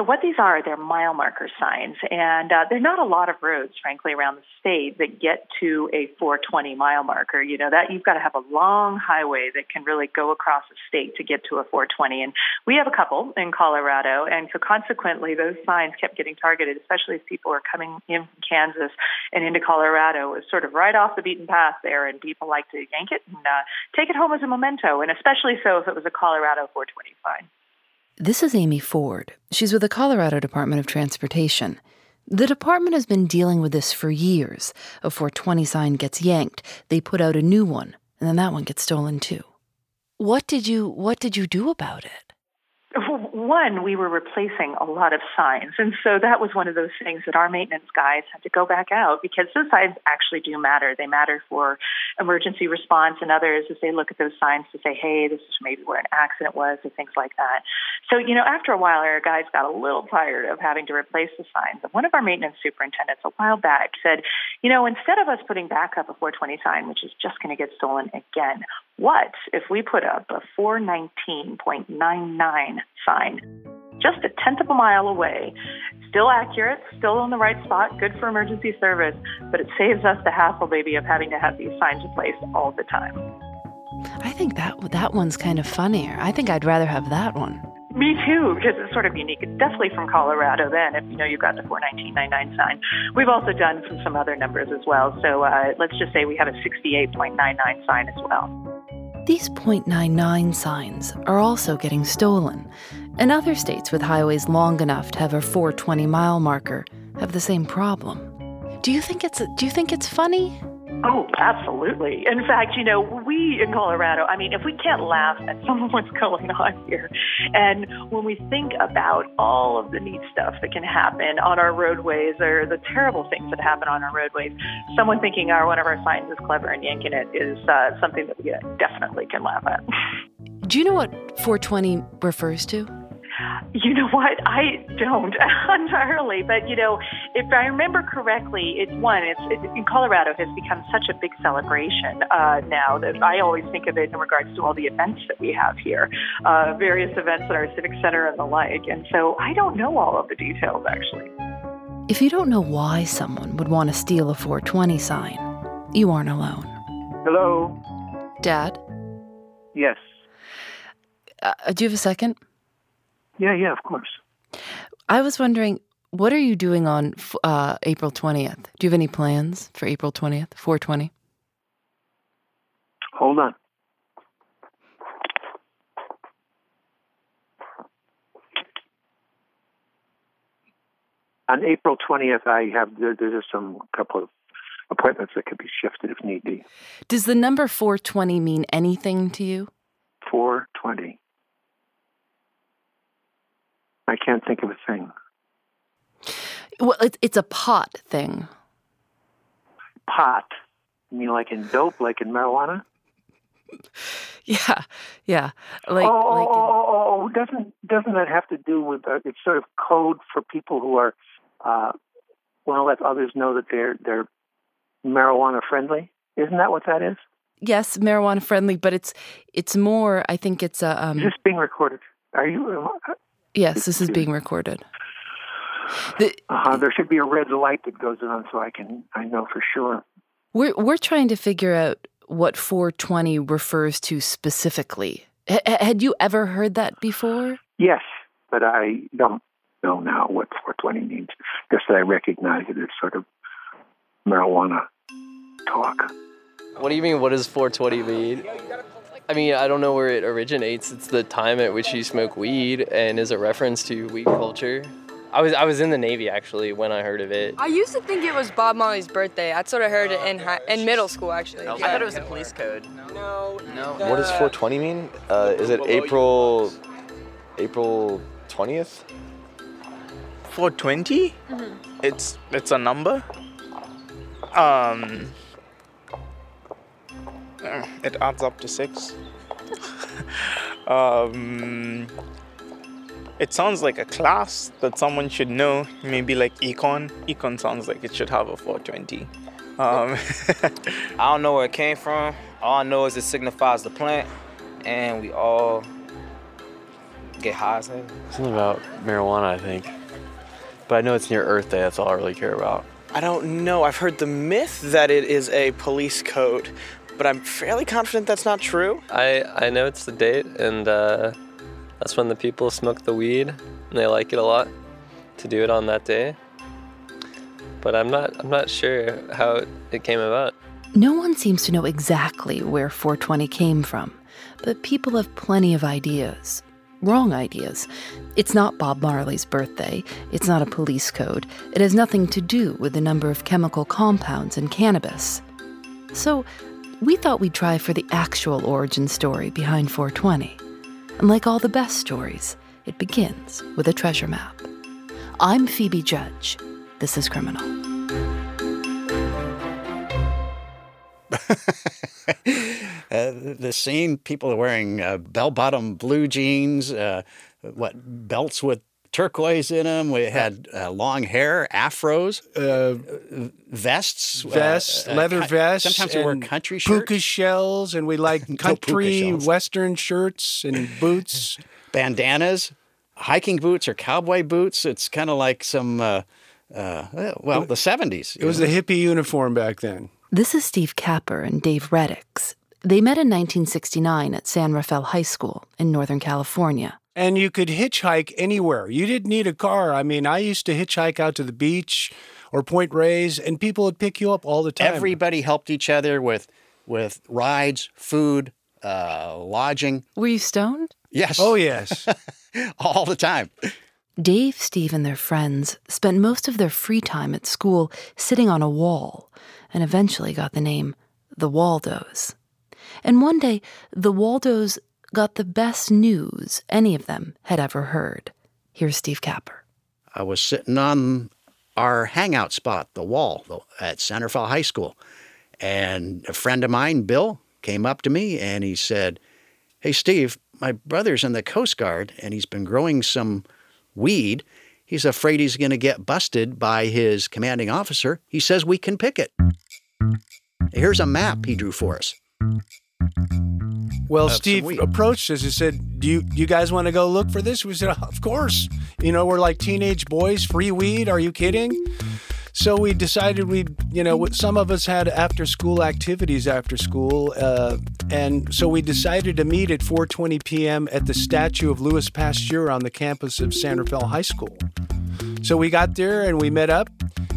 So what these are, they're mile marker signs, and uh, there are not a lot of roads, frankly, around the state that get to a 420 mile marker. You know that you've got to have a long highway that can really go across a state to get to a 420, and we have a couple in Colorado, and so consequently, those signs kept getting targeted, especially as people were coming in from Kansas and into Colorado. It was sort of right off the beaten path there, and people like to yank it and uh, take it home as a memento, and especially so if it was a Colorado 420 sign. This is Amy Ford. She's with the Colorado Department of Transportation. The department has been dealing with this for years. A 420 sign gets yanked, they put out a new one, and then that one gets stolen too. What did you what did you do about it? One, we were replacing a lot of signs. And so that was one of those things that our maintenance guys had to go back out because those signs actually do matter. They matter for emergency response and others as they look at those signs to say, hey, this is maybe where an accident was or things like that. So, you know, after a while, our guys got a little tired of having to replace the signs. And one of our maintenance superintendents a while back said, you know, instead of us putting back up a 420 sign, which is just going to get stolen again, what if we put up a 419.99 sign just a tenth of a mile away? Still accurate, still in the right spot, good for emergency service, but it saves us the hassle, maybe, of having to have these signs replaced all the time. I think that that one's kind of funnier. I think I'd rather have that one. Me too, because it's sort of unique. It's definitely from Colorado. Then, if you know you've got the 41999 sign, we've also done some, some other numbers as well. So uh, let's just say we have a 68.99 sign as well. These .99 signs are also getting stolen, and other states with highways long enough to have a 420 mile marker have the same problem. Do you think it's do you think it's funny? Oh, absolutely. In fact, you know, we in Colorado, I mean, if we can't laugh at some of what's going on here, and when we think about all of the neat stuff that can happen on our roadways or the terrible things that happen on our roadways, someone thinking our one of our signs is clever and yanking it is uh, something that we definitely can laugh at. Do you know what 420 refers to? You know what? I don't entirely, but you know, if I remember correctly, it's one. It's it, in Colorado has become such a big celebration uh, now that I always think of it in regards to all the events that we have here, uh, various events at our civic center and the like. And so I don't know all of the details actually. If you don't know why someone would want to steal a 420 sign, you aren't alone. Hello. Dad. Yes. Uh, do you have a second? Yeah, yeah, of course. I was wondering, what are you doing on uh, April 20th? Do you have any plans for April 20th, 420? Hold on. On April 20th, I have there, there's some couple of appointments that could be shifted if need be. Does the number 420 mean anything to you? 420. I can't think of a thing. Well, it's it's a pot thing. Pot? You mean like in dope, like in marijuana? Yeah, yeah. Like, oh, like in, oh, oh, oh, doesn't doesn't that have to do with uh, it's sort of code for people who are uh, want to let others know that they're they're marijuana friendly? Isn't that what that is? yes, marijuana friendly, but it's it's more. I think it's a. Um, Is this being recorded? Are you? Yes, this is being recorded. The, uh, there should be a red light that goes on so I can I know for sure. We're we're trying to figure out what 420 refers to specifically. H- had you ever heard that before? Yes, but I don't know now what 420 means. Just that I recognize it as sort of marijuana talk. What do you mean? What does 420 mean? I mean, I don't know where it originates. It's the time at which you smoke weed, and is a reference to weed culture. I was I was in the Navy actually when I heard of it. I used to think it was Bob Marley's birthday. I sort of heard it in high, in middle school actually. I thought it was a police code. No. No. What does 420 mean? Uh, is it April April 20th? 420? Mm-hmm. It's it's a number. Um it adds up to 6. um it sounds like a class that someone should know, maybe like econ. Econ sounds like it should have a 420. Um, I don't know where it came from. All I know is it signifies the plant, and we all get high as hell. Something about marijuana, I think. But I know it's near Earth Day. That's all I really care about. I don't know. I've heard the myth that it is a police code, but I'm fairly confident that's not true. I I know it's the date, and uh, that's when the people smoke the weed, and they like it a lot to do it on that day. But I'm not I'm not sure how it came about. No one seems to know exactly where 420 came from, but people have plenty of ideas. Wrong ideas. It's not Bob Marley's birthday. It's not a police code. It has nothing to do with the number of chemical compounds in cannabis. So, we thought we'd try for the actual origin story behind 420. And like all the best stories, it begins with a treasure map. I'm Phoebe Judge. This is Criminal. uh, the scene people are wearing uh, bell bottom blue jeans, uh, what, belts with turquoise in them. We had uh, long hair, afros, uh, vests, vests, uh, leather vests. Sometimes we wore country shirts, puka shells, and we like country western shirts and boots, bandanas, hiking boots or cowboy boots. It's kind of like some. Uh, well, the 70s. It was know? the hippie uniform back then. This is Steve Capper and Dave Reddix. They met in 1969 at San Rafael High School in Northern California and you could hitchhike anywhere. You didn't need a car. I mean, I used to hitchhike out to the beach or Point Reyes, and people would pick you up all the time. Everybody helped each other with with rides, food, uh, lodging. Were you stoned? Yes. Oh, yes. all the time. Dave, Steve, and their friends spent most of their free time at school sitting on a wall and eventually got the name the Waldos. And one day, the Waldos got the best news any of them had ever heard. Here's Steve Capper. I was sitting on our hangout spot, the wall at Rafael High School, and a friend of mine, Bill, came up to me and he said, Hey, Steve, my brother's in the Coast Guard and he's been growing some weed. He's afraid he's going to get busted by his commanding officer. He says we can pick it. Here's a map he drew for us. Well, Steve approached us and said, "Do you you guys want to go look for this?" We said, "Of course." You know, we're like teenage boys, free weed. Are you kidding? So we decided we'd, you know, some of us had after school activities after school, uh, and so we decided to meet at 4:20 p.m. at the statue of Louis Pasteur on the campus of San Rafael High School. So we got there and we met up.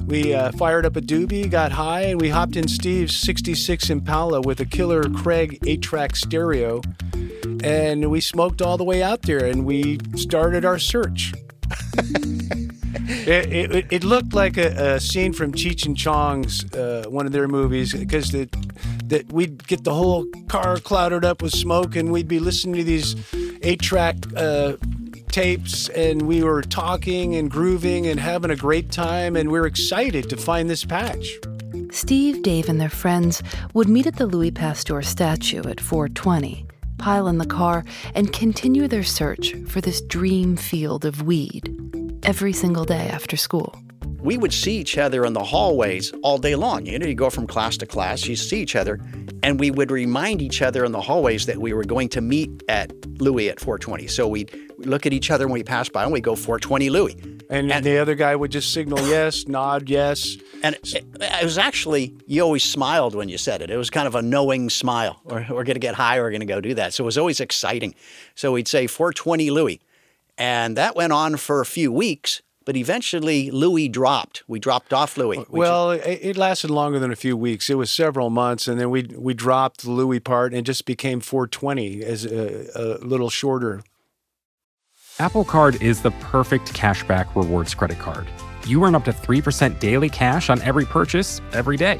We uh, fired up a doobie, got high, and we hopped in Steve's 66 Impala with a killer Craig 8 track stereo. And we smoked all the way out there and we started our search. it, it, it, looked like a, a, scene from Cheech and Chong's, uh, one of their movies, because that that we'd get the whole car clouded up with smoke and we'd be listening to these eight track uh, tapes and we were talking and grooving and having a great time and we we're excited to find this patch. Steve, Dave, and their friends would meet at the Louis Pasteur statue at 420, pile in the car, and continue their search for this dream field of weed every single day after school. We would see each other in the hallways all day long. You know, you go from class to class, you see each other, and we would remind each other in the hallways that we were going to meet at Louis at 420. So we'd look at each other when we passed by and we go 420 Louis. And, and, the other guy would just signal yes, nod yes. And it, it, was actually, you always smiled when you said it. It was kind of a knowing smile. We're, we're going to get high, we're going to go do that. So it was always exciting. So we'd say 420 Louis. And that went on for a few weeks. But eventually, Louis dropped. We dropped off Louis. Well, it lasted longer than a few weeks. It was several months, and then we we dropped the Louis part and just became 420 as a, a little shorter. Apple Card is the perfect cashback rewards credit card. You earn up to 3% daily cash on every purchase every day.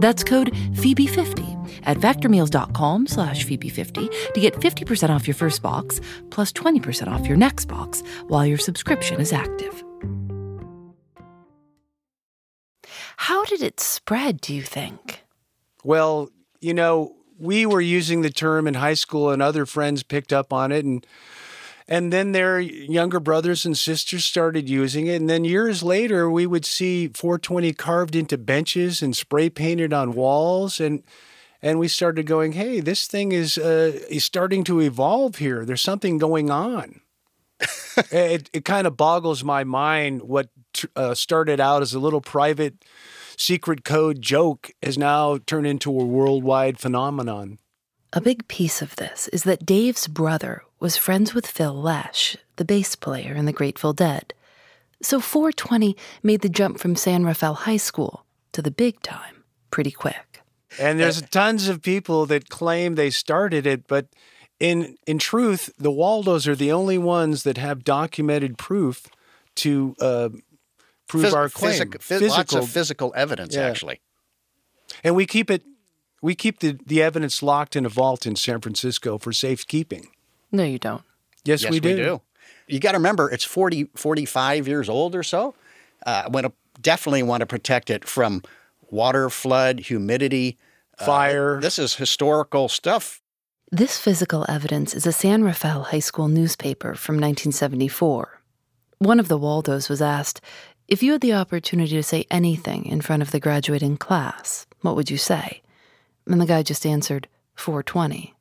That's code Phoebe50 at factormeals.com slash Phoebe50 to get 50% off your first box plus 20% off your next box while your subscription is active. How did it spread, do you think? Well, you know, we were using the term in high school and other friends picked up on it and and then their younger brothers and sisters started using it. And then years later, we would see 420 carved into benches and spray painted on walls. And and we started going, "Hey, this thing is uh, is starting to evolve here. There's something going on." it it kind of boggles my mind what uh, started out as a little private secret code joke has now turned into a worldwide phenomenon. A big piece of this is that Dave's brother was friends with Phil Lesh, the bass player in the Grateful Dead. So 420 made the jump from San Rafael High School to the big time pretty quick. And there's tons of people that claim they started it, but in in truth, the Waldos are the only ones that have documented proof to uh, prove Phys- our claim. Physic- physical, lots of physical evidence, yeah. actually. And we keep it, we keep the, the evidence locked in a vault in San Francisco for safekeeping. No, you don't. Yes, yes we, do. we do. You got to remember, it's 40, 45 years old or so. Uh, I want to definitely want to protect it from water, flood, humidity, uh, fire. Uh, this is historical stuff. This physical evidence is a San Rafael High School newspaper from 1974. One of the Waldos was asked, If you had the opportunity to say anything in front of the graduating class, what would you say? And the guy just answered, 420.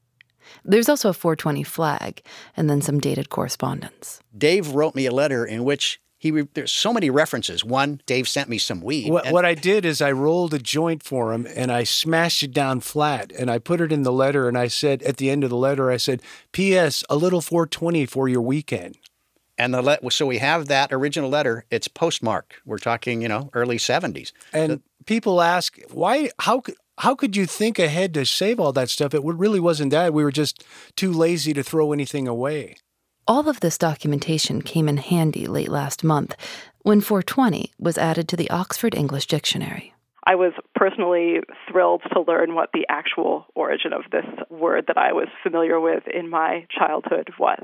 There's also a 420 flag and then some dated correspondence. Dave wrote me a letter in which he re- there's so many references. One, Dave sent me some weed. What, what, I did is I rolled a joint for him and I smashed it down flat and I put it in the letter and I said at the end of the letter I said, "P.S. A little 420 for your weekend." And the let so we have that original letter. It's postmarked. We're talking, you know, early 70s. And so, people ask why how could how could you think ahead to save all that stuff? It really wasn't that. We were just too lazy to throw anything away. All of this documentation came in handy late last month when 420 was added to the Oxford English Dictionary. I was personally thrilled to learn what the actual origin of this word that I was familiar with in my childhood was.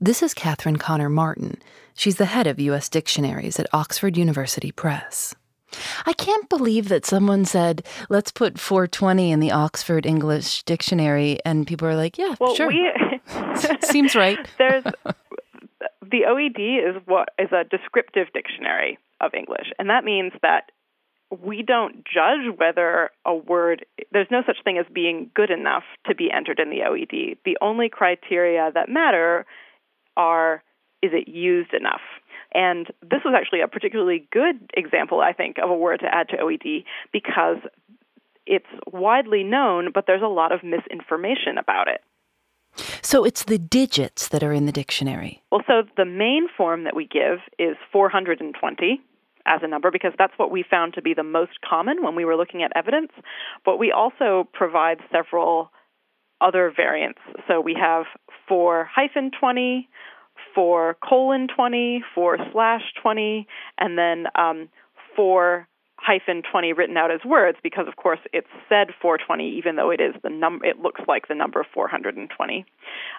This is Katherine Connor Martin. She's the head of U.S. dictionaries at Oxford University Press. I can't believe that someone said, let's put 420 in the Oxford English Dictionary, and people are like, yeah, well, sure. We, Seems right. There's the OED is what is a descriptive dictionary of English, and that means that we don't judge whether a word, there's no such thing as being good enough to be entered in the OED. The only criteria that matter are is it used enough? And this was actually a particularly good example, I think, of a word to add to OED because it's widely known, but there's a lot of misinformation about it. So it's the digits that are in the dictionary. Well, so the main form that we give is 420 as a number because that's what we found to be the most common when we were looking at evidence. But we also provide several other variants. So we have 4 hyphen 20, 4 colon 20, for slash 20, and then um, 4 hyphen 20 written out as words because of course it's said 420 even though it is the number it looks like the number 420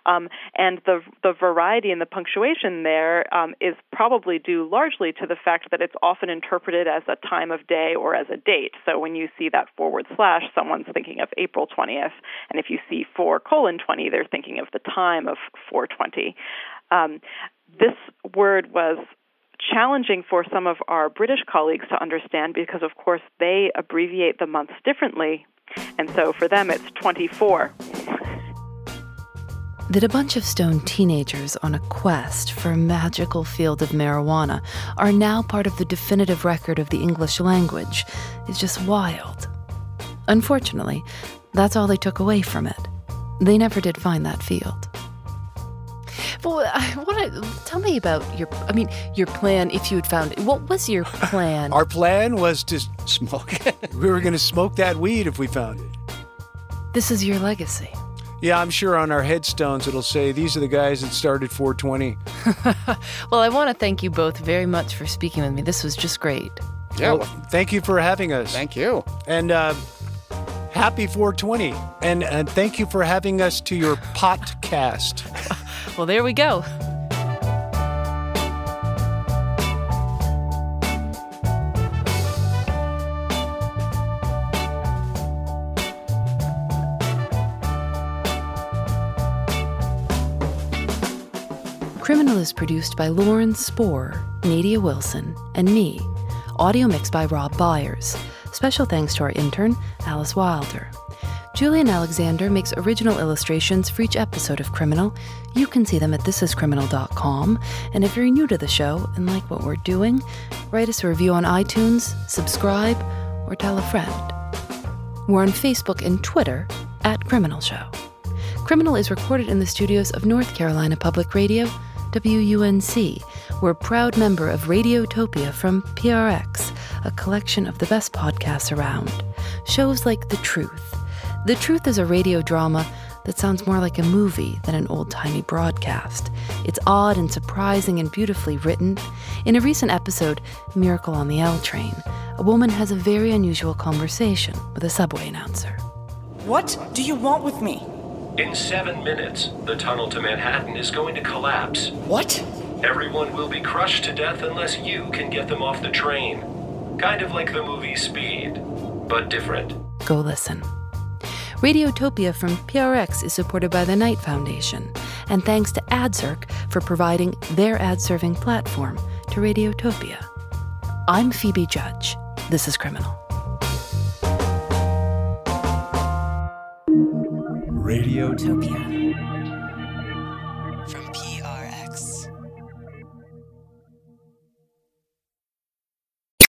um, and the the variety in the punctuation there um, is probably due largely to the fact that it's often interpreted as a time of day or as a date. So when you see that forward slash someone's thinking of April 20th and if you see 4 colon 20 they're thinking of the time of 420 um, this word was challenging for some of our British colleagues to understand because, of course, they abbreviate the months differently. And so for them, it's 24. That a bunch of stone teenagers on a quest for a magical field of marijuana are now part of the definitive record of the English language is just wild. Unfortunately, that's all they took away from it. They never did find that field. Well, I want to tell me about your. I mean, your plan. If you had found it, what was your plan? Our plan was to smoke. we were going to smoke that weed if we found it. This is your legacy. Yeah, I'm sure on our headstones it'll say these are the guys that started 420. well, I want to thank you both very much for speaking with me. This was just great. Yeah. Well, thank you for having us. Thank you. And uh, happy 420. And, and thank you for having us to your podcast. Well, there we go. Criminal is produced by Lauren Spohr, Nadia Wilson, and me. Audio mixed by Rob Byers. Special thanks to our intern, Alice Wilder. Julienne Alexander makes original illustrations for each episode of Criminal. You can see them at thisiscriminal.com. And if you're new to the show and like what we're doing, write us a review on iTunes, subscribe, or tell a friend. We're on Facebook and Twitter at Criminal Show. Criminal is recorded in the studios of North Carolina Public Radio, WUNC. We're a proud member of Radiotopia from PRX, a collection of the best podcasts around. Shows like The Truth the Truth is a radio drama that sounds more like a movie than an old timey broadcast. It's odd and surprising and beautifully written. In a recent episode, Miracle on the L Train, a woman has a very unusual conversation with a subway announcer. What do you want with me? In seven minutes, the tunnel to Manhattan is going to collapse. What? Everyone will be crushed to death unless you can get them off the train. Kind of like the movie Speed, but different. Go listen. Radiotopia from PRX is supported by the Knight Foundation, and thanks to AdZerk for providing their ad serving platform to Radiotopia. I'm Phoebe Judge. This is Criminal. Radiotopia.